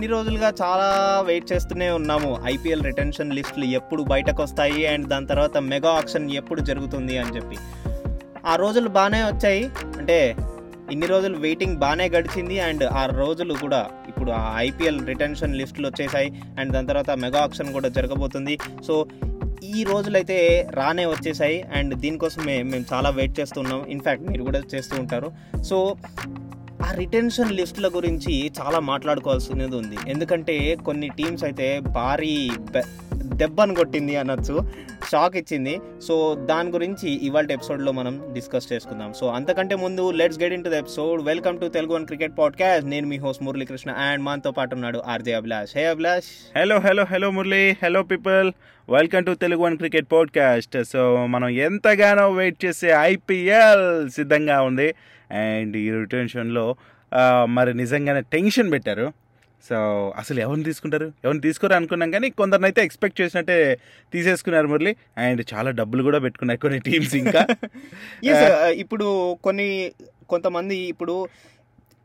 ఇన్ని రోజులుగా చాలా వెయిట్ చేస్తూనే ఉన్నాము. ఐపీఎల్ రిటెన్షన్ లిస్టులు ఎప్పుడు బయటకు వస్తాయి అండ్ దాని తర్వాత మెగా ఆక్షన్ ఎప్పుడు జరుగుతుంది అని చెప్పి. ఆ రోజులు బాగానే వచ్చాయి. అంటే ఇన్ని రోజులు వెయిటింగ్ బాగానే గడిచింది అండ్ ఆ రోజులు కూడా ఇప్పుడు ఆ ఐపీఎల్ రిటెన్షన్ లిస్టులు వచ్చేసాయి అండ్ దాని తర్వాత మెగా ఆక్షన్ కూడా జరగబోతుంది. సో ఈ రోజులైతే రానే వచ్చేసాయి అండ్ దీనికోసమే మేము చాలా వెయిట్ చేస్తున్నాం ఇన్ఫ్యాక్ట్ మీరు కూడా చేస్తూ ఉంటారు. సో ఆ రిటెన్షన్ లిస్టుల గురించి చాలా మాట్లాడుకోవాల్సినది ఉంది. ఎందుకంటే కొన్ని టీమ్స్ అయితే భారీ బె- దెబ్బను కొట్టింది అనొచ్చు. షాక్ ఇచ్చింది. సో దాని గురించి ఇవాళ ఎపిసోడ్లో మనం డిస్కస్ చేసుకుందాం. సో అంతకంటే ముందు let's get into the episode. Welcome to Telugu one cricket podcast. నేను మీ హోస్ట్ మురళీకృష్ణ అండ్ మనతో పాటు ఉన్నాడు RJ Abhilash. Hey Abhilash. Hello hello hello Murali. Hello people. Welcome to Telugu one cricket podcast. So మనం ఎంతగానో wait చేసే IPL సిద్ధంగా ఉంది. అండ్ ఈ రిటెన్షన్లో మరి నిజంగానే టెన్షన్ పెట్టారు. సో అసలు ఎవరిని తీసుకుంటారు? ఎవరిని తీసుకోరు అనుకున్నాం కానీ కొందరినైతే ఎక్స్పెక్ట్ చేసినట్టే తీసేసుకున్నారు మురళి. అండ్ చాలా డబ్బులు కూడా పెట్టుకున్నారు కొన్ని టీమ్స్ ఇంకా. Yes, uh, ఇప్పుడు కొన్ని కొంతమంది ఇప్పుడు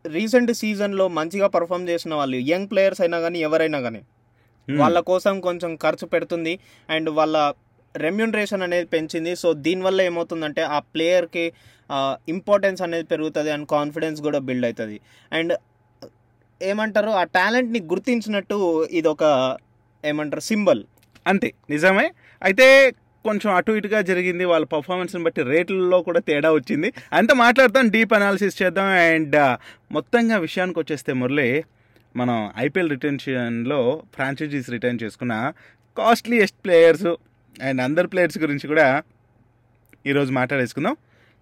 రీసెంట్ సీజన్లో మంచిగా పర్ఫామ్ చేసిన వాళ్ళు యంగ్ ప్లేయర్స్ అయినా కానీ ఎవరైనా కానీ. వాళ్ళ కోసం కొంచెం ఖర్చు పెడుతుంది. అండ్ వాళ్ళ రెమ్యూనరేషన్ అనేది పెంచింది. సో దీనివల్ల ఏమవుతుందంటే ఆ ప్లేయర్కి ఇంపార్టెన్స్ అనేది పెరుగుతుంది అండ్ కాన్ఫిడెన్స్ కూడా బిల్డ్ అవుతుంది. అండ్ ఏమంటారు? ఆ టాలెంట్ని గుర్తించినట్టు ఇది ఒక ఏమంటారు? సింబల్. అంతే. నిజమే. అయితే కొంచెం అటు ఇటుగా జరిగింది. వాళ్ళ పర్ఫార్మెన్స్ని బట్టి రేట్లలో కూడా తేడా వచ్చింది. అంత మాట్లాడతాం. డీప్ అనాలిసిస్ చేద్దాం. అండ్ మొత్తంగా విషయానికి వచ్చేస్తే మురళి మనం ఐపీఎల్ రిటెన్షన్లో ఫ్రాంచైజీస్ రిటర్న్ చేసుకున్న costliest players and under players గురించి కూడా ఈరోజు మాట్లాడేసుకుందాం.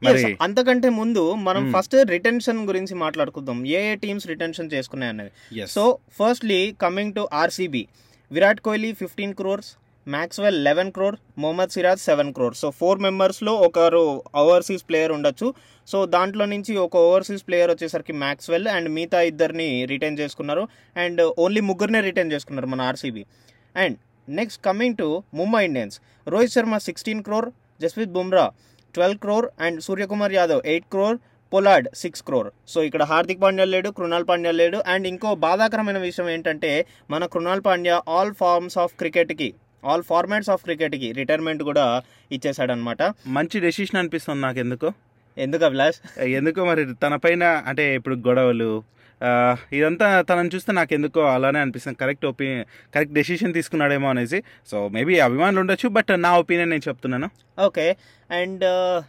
మరి అంతకంటే ముందు మనం Hmm. ఫస్ట్ రిటెన్షన్ గురించి మాట్లాడుకుందాం. ఏ ఏ టీమ్స్ రిటెన్షన్ చేసుకున్నాయి అనేది. So firstly coming to RCB Virat Kohli fifteen crores Maxwell eleven crore Mohammad Siraj seven crore so four మెంబర్స్లో ఒకరు ఓవర్సీస్ ప్లేయర్ ఉండొచ్చు. సో దాంట్లో నుంచి ఒక ఓవర్సీస్ ప్లేయర్ వచ్చేసరికి మ్యాక్స్వెల్ అండ్ మిగతా ఇద్దరిని రిటైన్ చేసుకున్నారు. అండ్ ఓన్లీ ముగ్గురినే రిటైన్ చేసుకున్నారు మన RCB and next coming to Mumbai Indians Rohit Sharma sixteen crore Jasprit Bumrah twelve crore and Suryakumar Yadav eight crore Pollard six crore. So ఇక్కడ హార్దిక్ పాండ్యా లేడు కృణాల్ పాండ్యా లేడు. And ఇంకో బాధాకరమైన విషయం ఏంటంటే మన Krunal Pandya all forms of క్రికెట్కి ఆల్ ఫార్మాట్స్ ఆఫ్ క్రికెట్కి రిటైర్మెంట్ కూడా ఇచ్చేసాడనమాట మంచి డెసిషన్ అనిపిస్తుంది నాకు ఎందుకు ఎందుకు అభిలాష్? ఎందుకో మరి తన పైన అంటే ఇప్పుడు గొడవలు ఇదంతా తనని చూస్తే నాకు ఎందుకో అలానే అనిపిస్తుంది. కరెక్ట్ ఒపీనియన్ కరెక్ట్ డెసిషన్ తీసుకున్నాడేమో అనేసి. సో మేబీ అభిమానులు ఉండొచ్చు బట్ నా ఒపీనియన్ నేను చెప్తున్నాను. Okay. And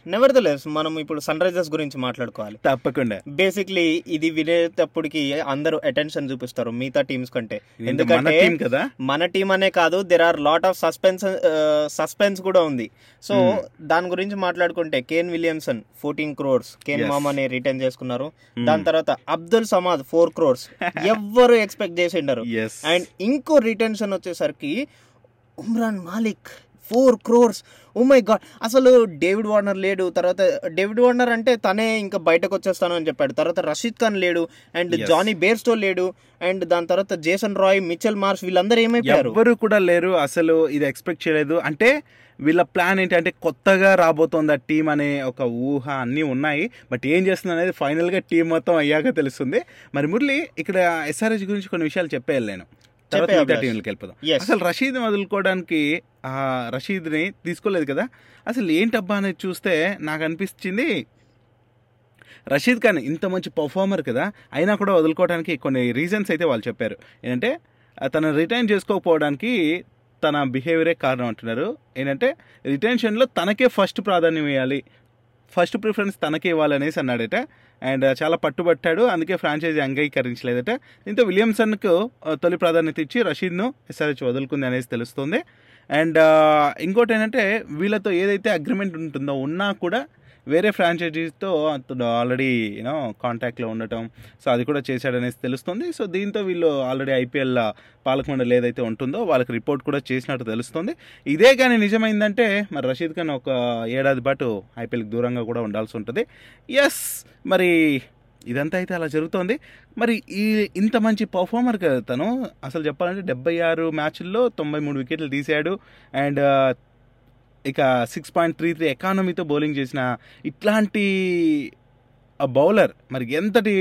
nevertheless మనం ఇప్పుడు సన్ రైజర్స్ గురించి మాట్లాడుకోవాలి. తప్పకుండా. బేసిక్లీ ఇది వినేటప్పటికి అందరూ అటెన్షన్ చూపిస్తారు మిగతా టీమ్స్ కంటే. ఎందుకంటే మన టీం అనే కాదు there are lot of suspense suspense కూడా ఉంది. So Hmm. దాని గురించి మాట్లాడుకుంటే Kane Williamson fourteen crores Kane. మామాని return చేసుకున్నారు. Hmm. దాని తర్వాత అబ్దుల్ సమాద్ ఫోర్ క్రోర్స్ ఎవ్వరు ఎక్స్పెక్ట్ చేసిండరు. అండ్ ఇంకో రిటెన్షన్ వచ్చేసరికి Umran Malik four crores. Oh my god అసలు డేవిడ్ వార్నర్ లేడు. తర్వాత డేవిడ్ వార్నర్ అంటే తనే ఇంకా బయటకు వచ్చేస్తాను అని చెప్పాడు. తర్వాత రషీద్ ఖాన్ లేడు. అండ్. జానీ బేర్స్టో లేడు. అండ్ దాని తర్వాత జేసన్ రాయ్ మిచెల్ మార్ష్ వీళ్ళందరూ ఏమైపోయారు? ఎవ్వరు కూడా లేరు. అసలు ఇది ఎక్స్పెక్ట్ చేయలేదు. అంటే వీళ్ళ ప్లాన్ ఏంటి అంటే కొత్తగా రాబోతోంది ఆ టీం అనే ఒక ఊహ అన్నీ ఉన్నాయి. బట్ ఏం చేస్తుంది అనేది ఫైనల్గా టీం మొత్తం అయ్యాక తెలుస్తుంది. మరి మురళి ఇక్కడ ఎస్ఆర్హెచ్ గురించి కొన్ని విషయాలు చెప్పేయాలి నేను. తర్వాత మిగతా. టీంలకు వెళ్ళిపోదాం. అసలు రషీద్ వదులుకోవడానికి ఆ రషీద్ని తీసుకోలేదు కదా? అసలు ఏంటబ్బా అనేది చూస్తే నాకు అనిపించింది రషీద్ ఖాన్ ఇంత మంచి పర్ఫార్మర్ కదా అయినా కూడా వదులుకోవడానికి కొన్ని రీజన్స్ అయితే వాళ్ళు చెప్పారు. ఏంటంటే తను రిటైన్ చేసుకోకపోవడానికి తన బిహేవియరే కారణం అంటున్నారు. ఏంటంటే రిటెన్షన్లో తనకే ఫస్ట్ ప్రాధాన్యం ఇవ్వాలి. ఫస్ట్ ప్రిఫరెన్స్ తనకే ఇవ్వాలనేసి అన్నాడట. అండ్ చాలా పట్టుబట్టాడు. అందుకే ఫ్రాంచైజీ అంగీకరించలేదట. దీంతో విలియమ్సన్కు తొలి ప్రాధాన్యత ఇచ్చి రషీద్ను ఎస్ఆర్హెచ్ వదులుకుంది అనేసి తెలుస్తుంది. అండ్ ఇంకోటి ఏంటంటే వీళ్ళతో ఏదైతే అగ్రిమెంట్ ఉంటుందో ఉన్నా కూడా వేరే ఫ్రాంచైజీస్తో అతను ఆల్రెడీ యూనో కాంటాక్ట్లో ఉండటం సో అది కూడా చేశాడనేసి తెలుస్తుంది. సో దీంతో వీళ్ళు ఆల్రెడీ ఐపీఎల్ పాలక మండలి ఏదైతే ఉంటుందో వాళ్ళకి రిపోర్ట్ కూడా చేసినట్టు తెలుస్తుంది. ఇదే కానీ నిజమైందంటే మరి రషీద్ ఖాన్ ఒక ఏడాది పాటు ఐపీఎల్కి దూరంగా కూడా ఉండాల్సి ఉంటుంది. ఎస్ మరి ఇదంతా అయితే అలా జరుగుతోంది. మరి ఈ ఇంత మంచి పర్ఫార్మర్ కదా తను అసలు చెప్పాలంటే డెబ్బై ఆరు మ్యాచ్ల్లో తొంభై మూడు వికెట్లు తీశాడు. అండ్ ఇక సిక్స్ పాయింట్ త్రీ త్రీ ఎకానమీతో బౌలింగ్ చేసిన ఇట్లాంటి బౌలర్ మరి ఎంతటి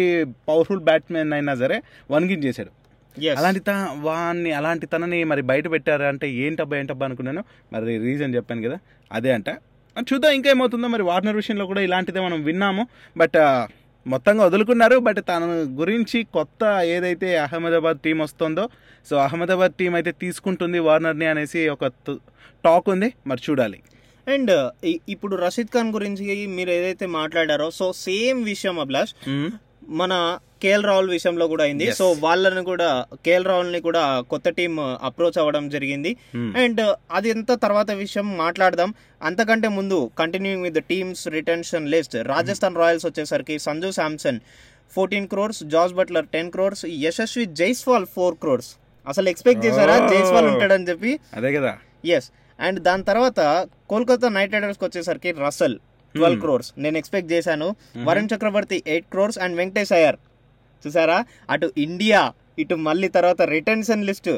పవర్ఫుల్ బ్యాట్స్మెన్ అయినా సరే వన్గిన్ చేశాడు Yes. అలాంటి త వాన్ని అలాంటి తనని మరి బయట పెట్టారా అంటే ఏంటబ్బా ఏంటబ్బా అనుకున్నాను. మరి రీజన్ చెప్పాను కదా అదే అంట. ఆ, చూద్దాం ఇంకా ఏమవుతుందో మరి వార్నర్ విషయంలో కూడా ఇలాంటిదే మనం విన్నాము. బట్ ఆ, మొత్తంగా వదులుకున్నారు బట్ తన గురించి కొత్త ఏదైతే అహ్మదాబాద్ టీం వస్తుందో సో అహ్మదాబాద్ టీం అయితే తీసుకుంటుంది వార్నర్ని అనేసి ఒక టాక్ ఉంది. మరి చూడాలి. అండ్ ఇప్పుడు రషీద్ ఖాన్ గురించి మీరు ఏదైతే మాట్లాడారో సో సేమ్ విషయం అభిలాష్. మన కేఎల్ రాహుల్ విషయంలో కూడా అయింది. సో వాళ్ళని కూడా కేఎల్ రాహుల్ని కూడా కొత్త టీం అప్రోచ్ అవ్వడం జరిగింది. Hmm. అండ్ అది ఎంత తర్వాత విషయం మాట్లాడదాం. అంతకంటే ముందు continuing with teams retention list Rajasthan Royals వచ్చేసరికి Sanju Samson fourteen crores George Buttler ten crores Yashasvi Jaiswal four crores అసలు ఎక్స్పెక్ట్ చేశారా? Oh. జైస్వాల్ ఉంటాడని చెప్పి? అదే కదా. ఎస్ అండ్ దాని తర్వాత కోల్కతా నైట్ రైడర్స్ వచ్చేసరికి రసల్ ట్వెల్వ్ క్రోర్స్ నేను ఎక్స్పెక్ట్ చేశాను. వరుణ్ చక్రవర్తి ఎయిట్ క్రోర్స్ అండ్ వెంకటేష్ అయ్యర్ చూసారా? అటు ఇండియా ఇటు మళ్ళీ తర్వాత retention list.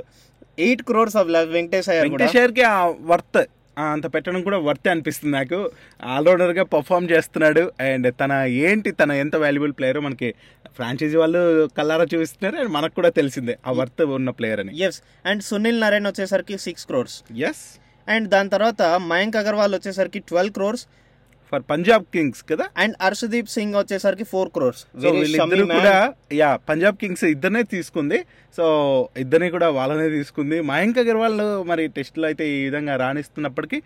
Eight crores of Venkatesh Iyer కూడా. వెంకటేశ్వర్కి ఆ వర్త్ అంత పెట్టడం కూడా వర్త్ అనిపిస్తుంది నాకు. ఆల్రౌండర్గా పర్ఫామ్ చేస్తున్నాడు. అండ్ తన ఏంటి తన ఎంత వాల్యుబుల్ ప్లేయర్ మనకి ఫ్రాంచైజీ వాళ్ళు కల్లారా చూపిస్తున్నారు. అండ్ మనకు కూడా తెలిసిందే ఆ వర్త్ ఉన్న ప్లేయర్ అని. ఎస్ అండ్ సునీల్ నరేన్ వచ్చేసరికి సిక్స్ క్రోర్స్ ఎస్ అండ్ దాని తర్వాత మయాంక్ అగర్వాల్ వచ్చేసరికి twelve crores for Punjab Kings కదా? అండ్ హర్షదీప్ సింగ్ వచ్చేసరికి ఫోర్ క్రోర్స్. సో వీళ్ళిద్దరు కూడా యా పంజాబ్ కింగ్స్ ఇద్దరినే తీసుకుంది. సో ఇద్దరిని కూడా వాళ్ళనే తీసుకుంది. మయాంక్ అగర్వాల్ మరి టెస్ట్లో అయితే ఈ విధంగా రాణిస్తున్నప్పటికీ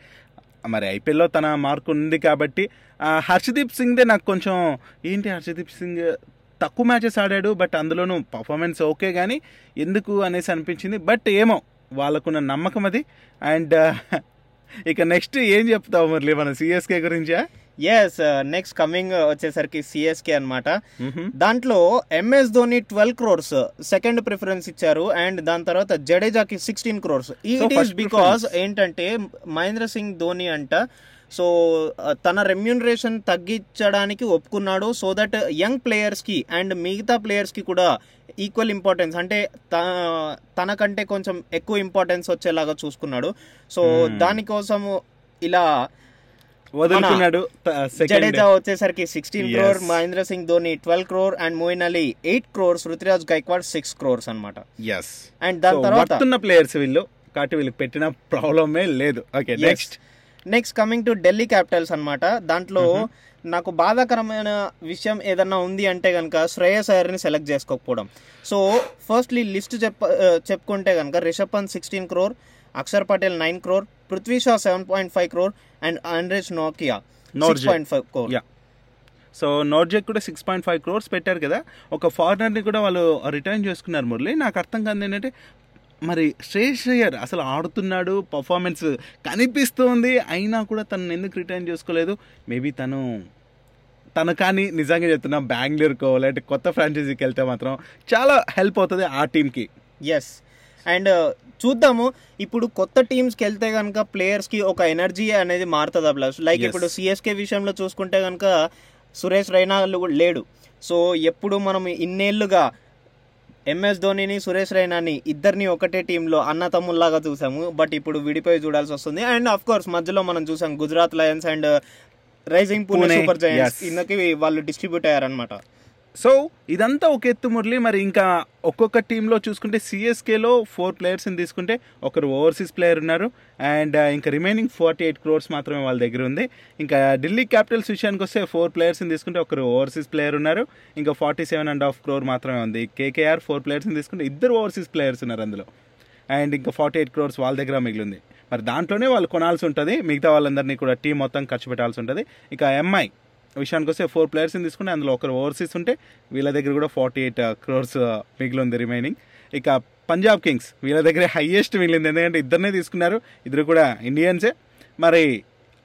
మరి ఐపీఎల్లో తన మార్క్ ఉంది కాబట్టి హర్షదీప్ సింగ్దే నాకు కొంచెం ఏంటి హర్షదీప్ సింగ్ తక్కువ మ్యాచెస్ ఆడాడు బట్ అందులోనూ పర్ఫార్మెన్స్ ఓకే కానీ ఎందుకు అనేసి అనిపించింది. బట్ ఏమో వాళ్ళకున్న నమ్మకం అది. అండ్ ఇక నెక్స్ట్ ఏం చెప్తావు మురళి? మన సిఎస్కే గురించా ఎస్ నెక్స్ట్ కమింగ్ వచ్చేసరికి సిఎస్కే అన్నమాట. దాంట్లో MS Dhoni twelve crores second preference ఇచ్చారు. అండ్ దాని తర్వాత జడేజాకి sixteen crores it is because. ఏంటంటే మహేంద్ర సింగ్ ధోని అంట సో తన రెమ్యూనరేషన్ తగ్గించడానికి ఒప్పుకున్నాడు. సో దట్ యంగ్ ప్లేయర్స్కి అండ్ మిగతా ప్లేయర్స్కి కూడా ఈక్వల్ ఇంపార్టెన్స్ అంటే తనకంటే కొంచెం ఎక్కువ ఇంపార్టెన్స్ వచ్చేలాగా చూసుకున్నాడు. So Hmm. దానికోసము ఇలా వదులుకున్నాడు జడేజా వచ్చేసరికి sixteen. Crore Mahendra Singh Dhoni twelve crore and Moeen Ali eight crores Ruturaj Gaikwad six crores అన్నమాట. ఎస్ అండ్ దాని తర్వాత ప్లేయర్స్ వీళ్ళు. కాబట్టి వీళ్ళకి పెట్టిన ప్రాబ్లమే లేదు. Okay next next coming to Delhi capitals అన్నమాట. దాంట్లో నాకు బాధాకరమైన విషయం ఏదన్నా ఉంది అంటే కనుక శ్రేయస్ అయ్యర్ని సెలెక్ట్ చేసుకోకపోవడం. సో ఫస్ట్లీ లిస్ట్ చెప్ప చెప్పుకుంటే కనుక Rishabh Pant sixteen crore Axar Patel nine crore Prithvi Shaw seven point five crore and Anrich Nokia six. Point five crore yeah so Nortje కూడా సిక్స్ పాయింట్ ఫైవ్ క్రోర్స్ పెట్టారు కదా. ఒక ఫారినర్ని కూడా వాళ్ళు రిటర్న్ చేసుకున్నారు మురళి. నాకు అర్థం కాదు ఏంటంటే మరి శ్రేష్ అయ్యర్ అసలు ఆడుతున్నాడు పర్ఫార్మెన్స్ కనిపిస్తుంది అయినా కూడా తను ఎందుకు రిటర్న్ చేసుకోలేదు? మేబీ తను తను కానీ నిజంగా చెప్తున్నా బెంగళూరుకో లేదంటే కొత్త ఫ్రాంచైజీకి వెళ్తే మాత్రం చాలా హెల్ప్ అవుతుంది ఆ టీంకి ఎస్ అండ్ చూద్దాము. ఇప్పుడు కొత్త టీమ్స్కి వెళ్తే కనుక ప్లేయర్స్కి ఒక ఎనర్జీ అనేది మారుతుంది ప్లస్ లైక్. ఇప్పుడు సిఎస్కే విషయంలో చూసుకుంటే కనుక సురేష్ రైనా కూడా లేడు. సో ఎప్పుడు మనం ఇన్నేళ్ళుగా ఎంఎస్ ధోనిని సురేష్ రైనాని ఇద్దరిని ఒకటే టీంలో అన్న తమ్ముల్లాగా చూసాము. బట్ ఇప్పుడు విడిపోయి చూడాల్సి వస్తుంది. అండ్ ఆఫ్ కోర్స్ మధ్యలో మనం చూసాం Gujarat lions and rising Pune super giants. ఇందుకి వాళ్ళు డిస్ట్రిబ్యూట్ అయ్యారనమాట సో ఇదంతా ఒక ఎత్తు మురళి. మరి ఇంకా ఒక్కొక్క టీంలో చూసుకుంటే సిఎస్కేలో ఫోర్ ప్లేయర్స్ని తీసుకుంటే ఒకరు ఓవర్సీస్ ప్లేయర్ ఉన్నారు. అండ్ uh, ఇంకా రిమైనింగ్ ఫార్టీ ఎయిట్ క్రోర్స్ మాత్రమే వాళ్ళ దగ్గర ఉంది. ఇంకా ఢిల్లీ క్యాపిటల్స్ విషయానికి వస్తే ఫోర్ ప్లేయర్స్ని తీసుకుంటే ఒకరు ఓవర్సీస్ ప్లేయర్ ఉన్నారు. ఇంకా forty seven and half crore మాత్రమే ఉంది. కేకేఆర్ ఫోర్ ప్లేయర్స్ని తీసుకుంటే ఇద్దరు ఓవర్సీస్ ప్లేయర్స్ ఉన్నారు అందులో. అండ్ ఇంకా ఫార్టీ ఎయిట్ క్రోర్స్ వాళ్ళ దగ్గర మిగిలింది. మరి దాంట్లోనే వాళ్ళు కొనాల్సి ఉంటుంది. మిగతా వాళ్ళందరినీ కూడా టీం మొత్తం ఖర్చు పెట్టాల్సి ఉంటుంది. ఇక ఎంఐ విషయానికి వస్తే ఫోర్ ప్లేయర్స్ని తీసుకుంటే అందులో ఒకరు ఓవర్సీస్ ఉంటే వీళ్ళ దగ్గర కూడా ఫార్టీ ఎయిట్ క్రోర్స్ మిగిలి ఉంది రిమైనింగ్ ఇక పంజాబ్ కింగ్స్ వీళ్ళ దగ్గర హయ్యెస్ట్ మిగిలింది. ఎందుకంటే ఇద్దరినే తీసుకున్నారు. ఇద్దరు కూడా ఇండియన్సే మరి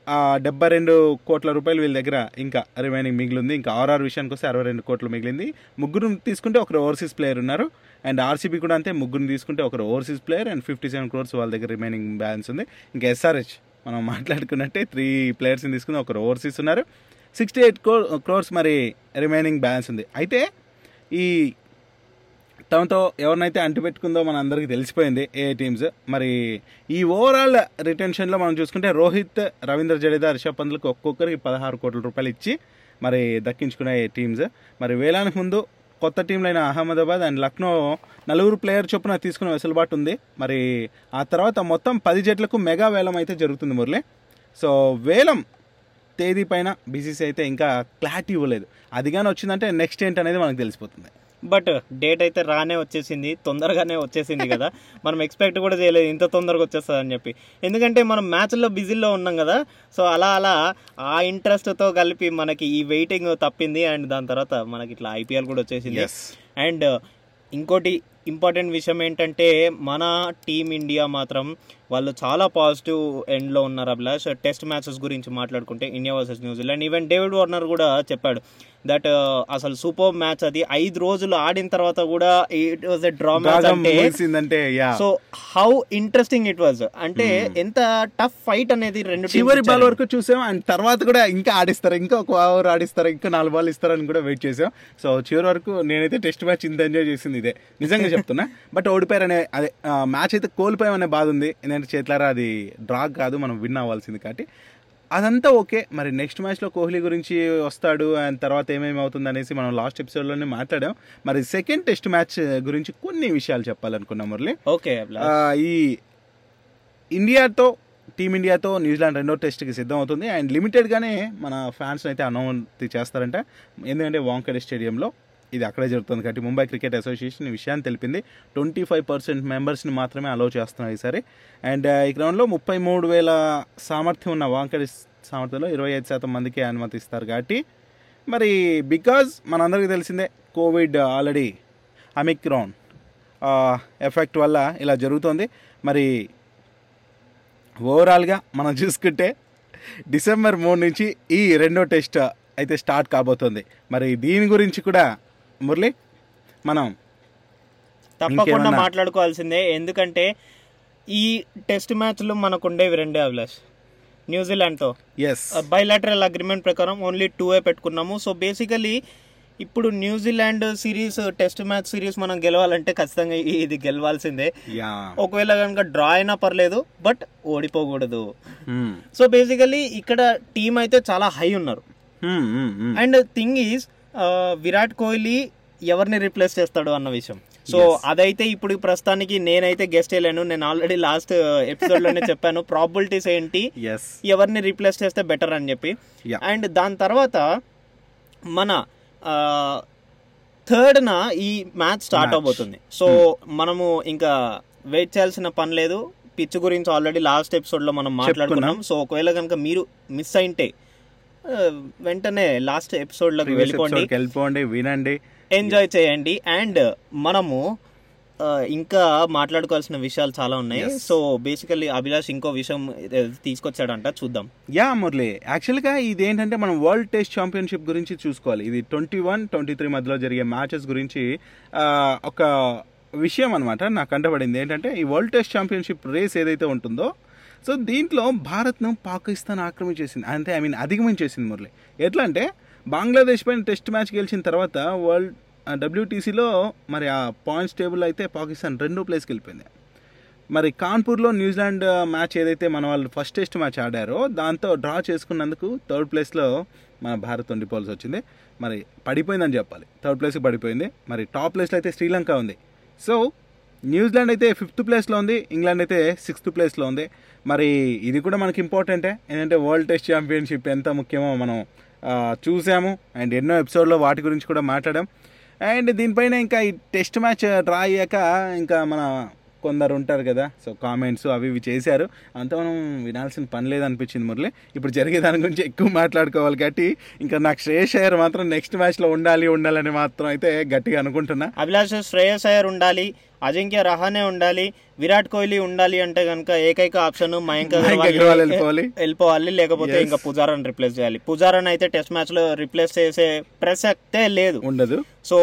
ఆ డెబ్బై రెండు కోట్ల రూపాయలు వీళ్ళ దగ్గర ఇంకా రిమైనింగ్ మిగిలింది. ఇంకా ఆర్ఆర్ విషయానికి వస్తే అరవై రెండు కోట్లు మిగిలింది. ముగ్గురు తీసుకుంటే ఒకరు ఓవర్సీస్ ప్లేయర్ ఉన్నారు. అండ్ ఆర్సీబీ కూడా అంతే ముగ్గురు తీసుకుంటే ఒకరు overseas player and fifty seven crores వాళ్ళ దగ్గర రిమైనింగ్ బ్యాలెన్స్ ఉంది. ఇంకా ఎస్ఆర్హెచ్ మనం మాట్లాడుకున్నట్టే త్రీ ప్లేయర్స్ని తీసుకుని ఒకరు ఓవర్సీస్ ఉన్నారు. సిక్స్టీ ఎయిట్ క్రో క్రోర్స్ మరి రిమైనింగ్ బ్యాలెన్స్ ఉంది. అయితే ఈ తమతో ఎవరినైతే అంటిపెట్టుకుందో మన అందరికీ తెలిసిపోయింది ఏ టీమ్స్ మరి ఈ ఓవరాల్ రిటెన్షన్లో మనం చూసుకుంటే రోహిత్ రవీంద్ర జడేజా రిషబ్ పంత్లకు ఒక్కొక్కరికి పదహారు కోట్ల రూపాయలు ఇచ్చి మరి దక్కించుకునే టీమ్స్. మరి వేలానికి ముందు కొత్త టీంలైన అహ్మదాబాద్ అండ్ లక్నో నలుగురు ప్లేయర్ చొప్పున తీసుకునే వెసులుబాటు ఉంది. మరి ఆ తర్వాత మొత్తం పది జట్లకు మెగా వేలం అయితే జరుగుతుంది మురళి. సో వేలం తేదీ పైన బీసీసీ అయితే ఇంకా క్లారిటీ ఇవ్వలేదు. అది కానీ వచ్చిందంటే నెక్స్ట్ ఏంటనేది మనకు తెలిసిపోతుంది. బట్ డేట్ అయితే రానే వచ్చేసింది తొందరగానే వచ్చేసింది కదా. మనం ఎక్స్పెక్ట్ కూడా చేయలేదు ఇంత తొందరగా వచ్చేస్తుంది అని చెప్పి. ఎందుకంటే మనం మ్యాచ్లో బిజీలో ఉన్నాం కదా. సో అలా అలా ఆ ఇంట్రెస్ట్తో కలిపి మనకి ఈ వెయిటింగ్ తప్పింది. అండ్ దాని తర్వాత మనకి ఇట్లా ఐపీఎల్ కూడా వచ్చేసింది. అండ్ ఇంకోటి ఇంపార్టెంట్ విషయం ఏంటంటే మన టీం ఇండియా మాత్రం వాళ్ళు చాలా పాజిటివ్ ఎండ్లో ఉన్నారు అభిలాష్. టెస్ట్ మ్యాచెస్ గురించి మాట్లాడుకుంటే India versus New Zealand. Even David Warner కూడా చెప్పాడు దట్ అసలు సూపర్ మ్యాచ్ అది. ఐదు రోజులు ఆడిన తర్వాత కూడా it was a draw match అంటే so how interesting it was అంటే ఎంత టఫ్ ఫైట్ అనేది రెండు చివరి బాల్. వరకు చూసాం. అండ్ తర్వాత కూడా ఇంకా ఆడిస్తారు. ఇంకా ఒక ఓవర్ ఆడిస్తారు. ఇంకా నాలుగు బాల్ ఇస్తారని కూడా వెయిట్ చేసాం. సో చివరి వరకు నేనైతే టెస్ట్ మ్యాచ్ ఇంత ఎంజాయ్ చేసింది ఇదే. నిజంగా చెప్తున్నా. బట్ ఓడిపోయారనే అదే మ్యాచ్ అయితే కోల్పోయామనే బాధ ఉంది. ఎందుకంటే చేతులారా అది డ్రా కాదు మనం విన్ అవ్వాల్సింది కాబట్టి. అదంతా ఓకే. మరి నెక్స్ట్ మ్యాచ్లో కోహ్లీ గురించి వస్తాడు అండ్ తర్వాత ఏమేమి అవుతుంది అనేసి మనం లాస్ట్ ఎపిసోడ్లోనే మాట్లాడాం. మరి సెకండ్ టెస్ట్ మ్యాచ్ గురించి కొన్ని విషయాలు చెప్పాలనుకున్నాం మురళి. ఓకే ఈ ఇండియాతో టీమిండియాతో న్యూజిలాండ్ రెండో టెస్ట్కి సిద్ధం అవుతుంది అండ్ లిమిటెడ్గానే మన ఫ్యాన్స్ అయితే అనౌన్స్ చేస్తారంట. ఎందుకంటే వాంకడే స్టేడియంలో. ఇది అక్కడే జరుగుతుంది కాబట్టి ముంబై క్రికెట్ అసోసియేషన్ ఈ విషయాన్ని తెలిపింది. ట్వంటీ ఫైవ్ పర్సెంట్ మెంబర్స్ని మాత్రమే అలౌ చేస్తున్నారు ఈసారి అండ్ ఈ గ్రౌండ్లో uh, ముప్పై మూడు వేల సామర్థ్యం ఉన్న వాంకడి సామర్థ్యంలో ఇరవై ఐదు శాతం మందికి అనుమతిస్తారు కాబట్టి మరి బికాజ్ మనందరికీ తెలిసిందే కోవిడ్ ఆల్రెడీ అమిక్రాన్ ఎఫెక్ట్ వల్ల ఇలా జరుగుతోంది. మరి ఓవరాల్గా మనం చూసుకుంటే డిసెంబర్ మూడు నుంచి ఈ రెండో టెస్ట్ అయితే స్టార్ట్ కాబోతుంది. మరి దీని గురించి కూడా మురళి మనం తప్పకుండా? మాట్లాడుకోవాల్సిందే. ఎందుకంటే ఈ టెస్ట్ మ్యాచ్లు మనకు ఉండేవి రెండే అభిలాష్. న్యూజిలాండ్తో. ఎస్ బైలాటరల్ అగ్రిమెంట్ ప్రకారం ఓన్లీ టూ ఏ పెట్టుకున్నాము. సో బేసికలీ ఇప్పుడు New Zealand series test match series మనం గెలవాలంటే ఖచ్చితంగా ఇది గెలవాల్సిందే. ఒకవేళ కనుక డ్రా అయినా పర్లేదు బట్ ఓడిపోకూడదు. సో బేసికలీ ఇక్కడ టీం అయితే చాలా హై ఉన్నారు. And thing is Virat Kohli ఎవరిని రిప్లేస్ చేస్తాడు అన్న విషయం. సో అదైతే ఇప్పుడు ప్రస్తుతానికి నేనైతే గెస్ట్ చేయలేను నేను ఆల్రెడీ లాస్ట్ ఎపిసోడ్లోనే చెప్పాను. ప్రాబిలిటీస్ ఏంటి? ఎస్ ఎవరిని రీప్లేస్ చేస్తే బెటర్ అని చెప్పి. అండ్ దాని తర్వాత మన థర్డ్న ఈ మ్యాచ్ స్టార్ట్. అవబోతుంది. సో మనము ఇంకా వెయిట్ చేయాల్సిన పని లేదు. పిచ్ గురించి ఆల్రెడీ లాస్ట్ ఎపిసోడ్లో మనం మాట్లాడుకున్నాం. సో ఒకవేళ కనుక మీరు మిస్ అయింటే వెంటనే లాస్ట్ ఎపిసోడ్లోకి వెళ్ళిపోండి. వెళ్ళిపోండి వినండి. ఎంజాయ్ చేయండి. అండ్ మనము ఇంకా మాట్లాడుకోవాల్సిన విషయాలు చాలా ఉన్నాయి. సో బేసికల్లీ అభిలాష్ ఇంకో విషయం తీసుకొచ్చాడంట చూద్దాం. యా మురళి. యాక్చువల్గా ఇది ఏంటంటే మనం వరల్డ్ టెస్ట్ ఛాంపియన్షిప్ గురించి చూసుకోవాలి. ఇది ట్వంటీ వన్ ట్వంటీ త్రీ మధ్యలో జరిగే మ్యాచెస్ గురించి ఒక విషయం అనమాట నాకు కంటపడింది ఏంటంటే ఈ వరల్డ్ టెస్ట్ ఛాంపియన్షిప్ రేస్ ఏదైతే ఉంటుందో సో దీంట్లో భారత్ను పాకిస్తాన్ ఆక్రమించేసింది అంటే ఐ మీన్ అధిగమించేసింది మురళి. ఎట్లా అంటే బంగ్లాదేశ్ పైన టెస్ట్ మ్యాచ్ గెలిచిన తర్వాత వరల్డ్ డబ్ల్యూటీసీలో మరి ఆ పాయింట్స్ టేబుల్ అయితే పాకిస్తాన్ రెండో ప్లేస్కి వెళ్ళిపోయింది. మరి కాన్పూర్లో న్యూజిలాండ్ మ్యాచ్ ఏదైతే మన వాళ్ళు ఫస్ట్ టెస్ట్ మ్యాచ్ ఆడారో దాంతో డ్రా చేసుకున్నందుకు థర్డ్ ప్లేస్లో మన భారత్ ఉండిపోవాల్సి వచ్చింది. మరి పడిపోయిందని చెప్పాలి. థర్డ్ ప్లేస్కి పడిపోయింది. మరి టాప్ ప్లేస్లో అయితే శ్రీలంక ఉంది. సో న్యూజిలాండ్ అయితే ఫిఫ్త్ ప్లేస్లో ఉంది ఇంగ్లాండ్ అయితే సిక్స్త్ ప్లేస్లో ఉంది. మరి ఇది కూడా మనకి ఇంపార్టెంటే ఏంటంటే వరల్డ్ టెస్ట్ ఛాంపియన్షిప్ ఎంత ముఖ్యమో మనం చూసాము. అండ్ ఎన్నో ఎపిసోడ్లో వాటి గురించి కూడా మాట్లాడాం. అండ్ దీనిపైన ఇంకా ఈ టెస్ట్ మ్యాచ్ డ్రా అయ్యాక ఇంకా మన కొందరు ఉంటారు కదా సో కామెంట్స్ అవి ఇవి చేశారు. అంతా మనం వినాల్సిన పని లేదనిపించింది మురళి. ఇప్పుడు జరిగే దాని గురించి ఎక్కువ మాట్లాడుకోవాలి కాబట్టి ఇంకా నాకు శ్రేయస్ అయ్యారు మాత్రం నెక్స్ట్ మ్యాచ్లో ఉండాలి ఉండాలని మాత్రం అయితే గట్టిగా అనుకుంటున్నా. అభిలాష్ శ్రేయస్ అయ్యర్ ఉండాలి అజింక్య రహానే ఉండాలి విరాట్ కోహ్లీ ఉండాలి అంటే కనుక ఏకైక ఆప్షన్ మయాంక్ అగర్వాల్ వెళ్ళిపోవాలి. లేకపోతే. ఇంకా పుజారాని రిప్లేస్ చేయాలి. పుజారాని అయితే టెస్ట్ మ్యాచ్లో రిప్లేస్ చేసే ప్రసక్తే లేదు. ఉండదు. So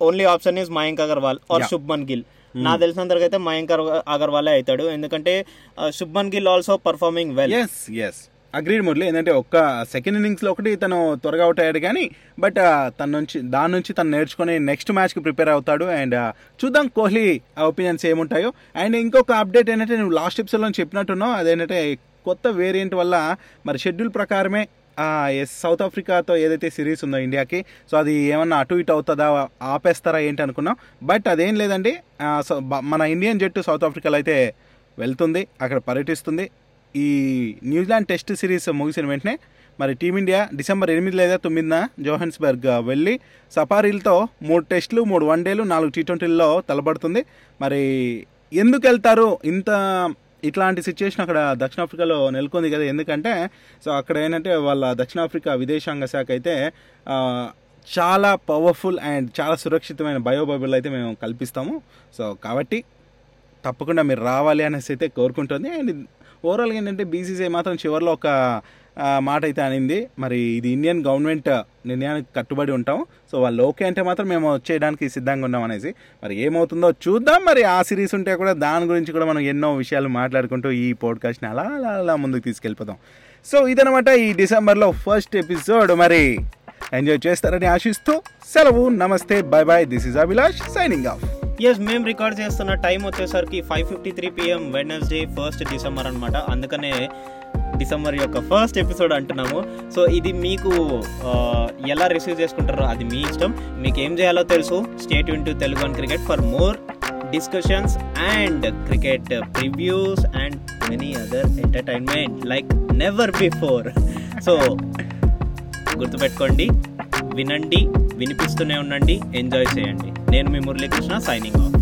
only option is Mayank Agarwal or. Shubman Gill. నా తెలిసినంత వరకు అయితే మయాంక్ అగర్వాలే అవుతాడు. ఎందుకంటే ఆ, Shubman Gill also performing well yes yes agreed Murali ఏంటంటే ఒక్క సెకండ్ ఇన్నింగ్స్లో ఒకటి తను త్వరగా అవుట్ అయ్యాడు కానీ బట్ తన నుంచి దాని నుంచి తను నేర్చుకొని నెక్స్ట్ మ్యాచ్కి ప్రిపేర్ అవుతాడు. అండ్ చూద్దాం కోహ్లీ ఒపీనియన్స్ ఏముంటాయో. అండ్ ఇంకొక అప్డేట్ ఏంటంటే నువ్వు లాస్ట్ ఎపిసోడ్లో చెప్పినట్టున్నావు. అదేంటంటే కొత్త వేరియంట్ వల్ల మరి షెడ్యూల్ ప్రకారమే ఎస్ సౌత్ ఆఫ్రికాతో ఏదైతే సిరీస్ ఉందో ఇండియాకి సో అది ఏమన్నా అటు ఇటు అవుతుందా ఆపేస్తారా ఏంటి అనుకున్నాం. బట్ అదేం లేదండి సో మన ఇండియన్ జట్టు సౌత్ ఆఫ్రికాలో అయితే వెళ్తుంది అక్కడ పర్యటిస్తుంది. ఈ న్యూజిలాండ్ టెస్ట్ సిరీస్ ముగిసిన వెంటనే మరి టీమిండియా డిసెంబర్ ఎనిమిది లేదా తొమ్మిదిన జోహన్స్బర్గ్ వెళ్ళి సఫారీలతో మూడు టెస్టులు మూడు వన్డేలు నాలుగు టీ ట్వంటీల్లో తలపడుతుంది. మరి ఎందుకు వెళ్తారు? ఇంత ఇట్లాంటి సిచ్యువేషన్ అక్కడ దక్షిణాఫ్రికాలో నెలకొంది కదా. ఎందుకంటే సో అక్కడ ఏంటంటే వాళ్ళ దక్షిణాఫ్రికా విదేశాంగ శాఖ అయితే చాలా పవర్ఫుల్ అండ్ చాలా సురక్షితమైన బయోబబుల్ అయితే మేము కల్పిస్తాము. సో కాబట్టి తప్పకుండా మీరు రావాలి అనేసి అయితే కోరుకుంటుంది. అండ్ ఓవరాల్గా ఏంటంటే బీసీసీఐ మాత్రం చివరిలో ఒక మాట అయితే అనింది. మరి ఇది ఇండియన్ గవర్నమెంట్ నిర్ణయానికి కట్టుబడి ఉంటాం. సో వాళ్ళు ఓకే అంటే మాత్రం మేము వచ్చేయడానికి సిద్ధంగా ఉన్నాం అనేసి. మరి ఏమవుతుందో చూద్దాం. మరి ఆ సిరీస్ ఉంటే కూడా దాని గురించి కూడా మనం ఎన్నో విషయాలు మాట్లాడుకుంటూ ఈ పోడ్కాస్ట్ని అలా అలా అలా ముందుకు తీసుకెళ్ళిపోతాం సో ఇదనమాట ఈ డిసెంబర్లో ఫస్ట్ ఎపిసోడ్ మరి ఎంజాయ్ చేస్తారని ఆశిస్తూ సెలవు. నమస్తే. Bye bye this is Abhilash signing off yes మేము రికార్డ్ చేస్తున్న టైం వచ్చేసరికి five fifty three PM Wednesday first December అనమాట అందుకనే డిసెంబర్ యొక్క ఫస్ట్ ఎపిసోడ్ అంటున్నాము. సో ఇది మీకు ఎలా రిసీవ్ చేసుకుంటారో అది మీ ఇష్టం. మీకు ఏం చేయాలో తెలుసు. Stay Yoon to Telugu and cricket for more discussions and cricket previews and many other entertainment like never before so గుర్తుపెట్టుకోండి. వినండి వినిపిస్తూనే ఉండండి. ఎంజాయ్ చేయండి. నేను మీ మురళీకృష్ణ సైనింగ్ ఆఫ్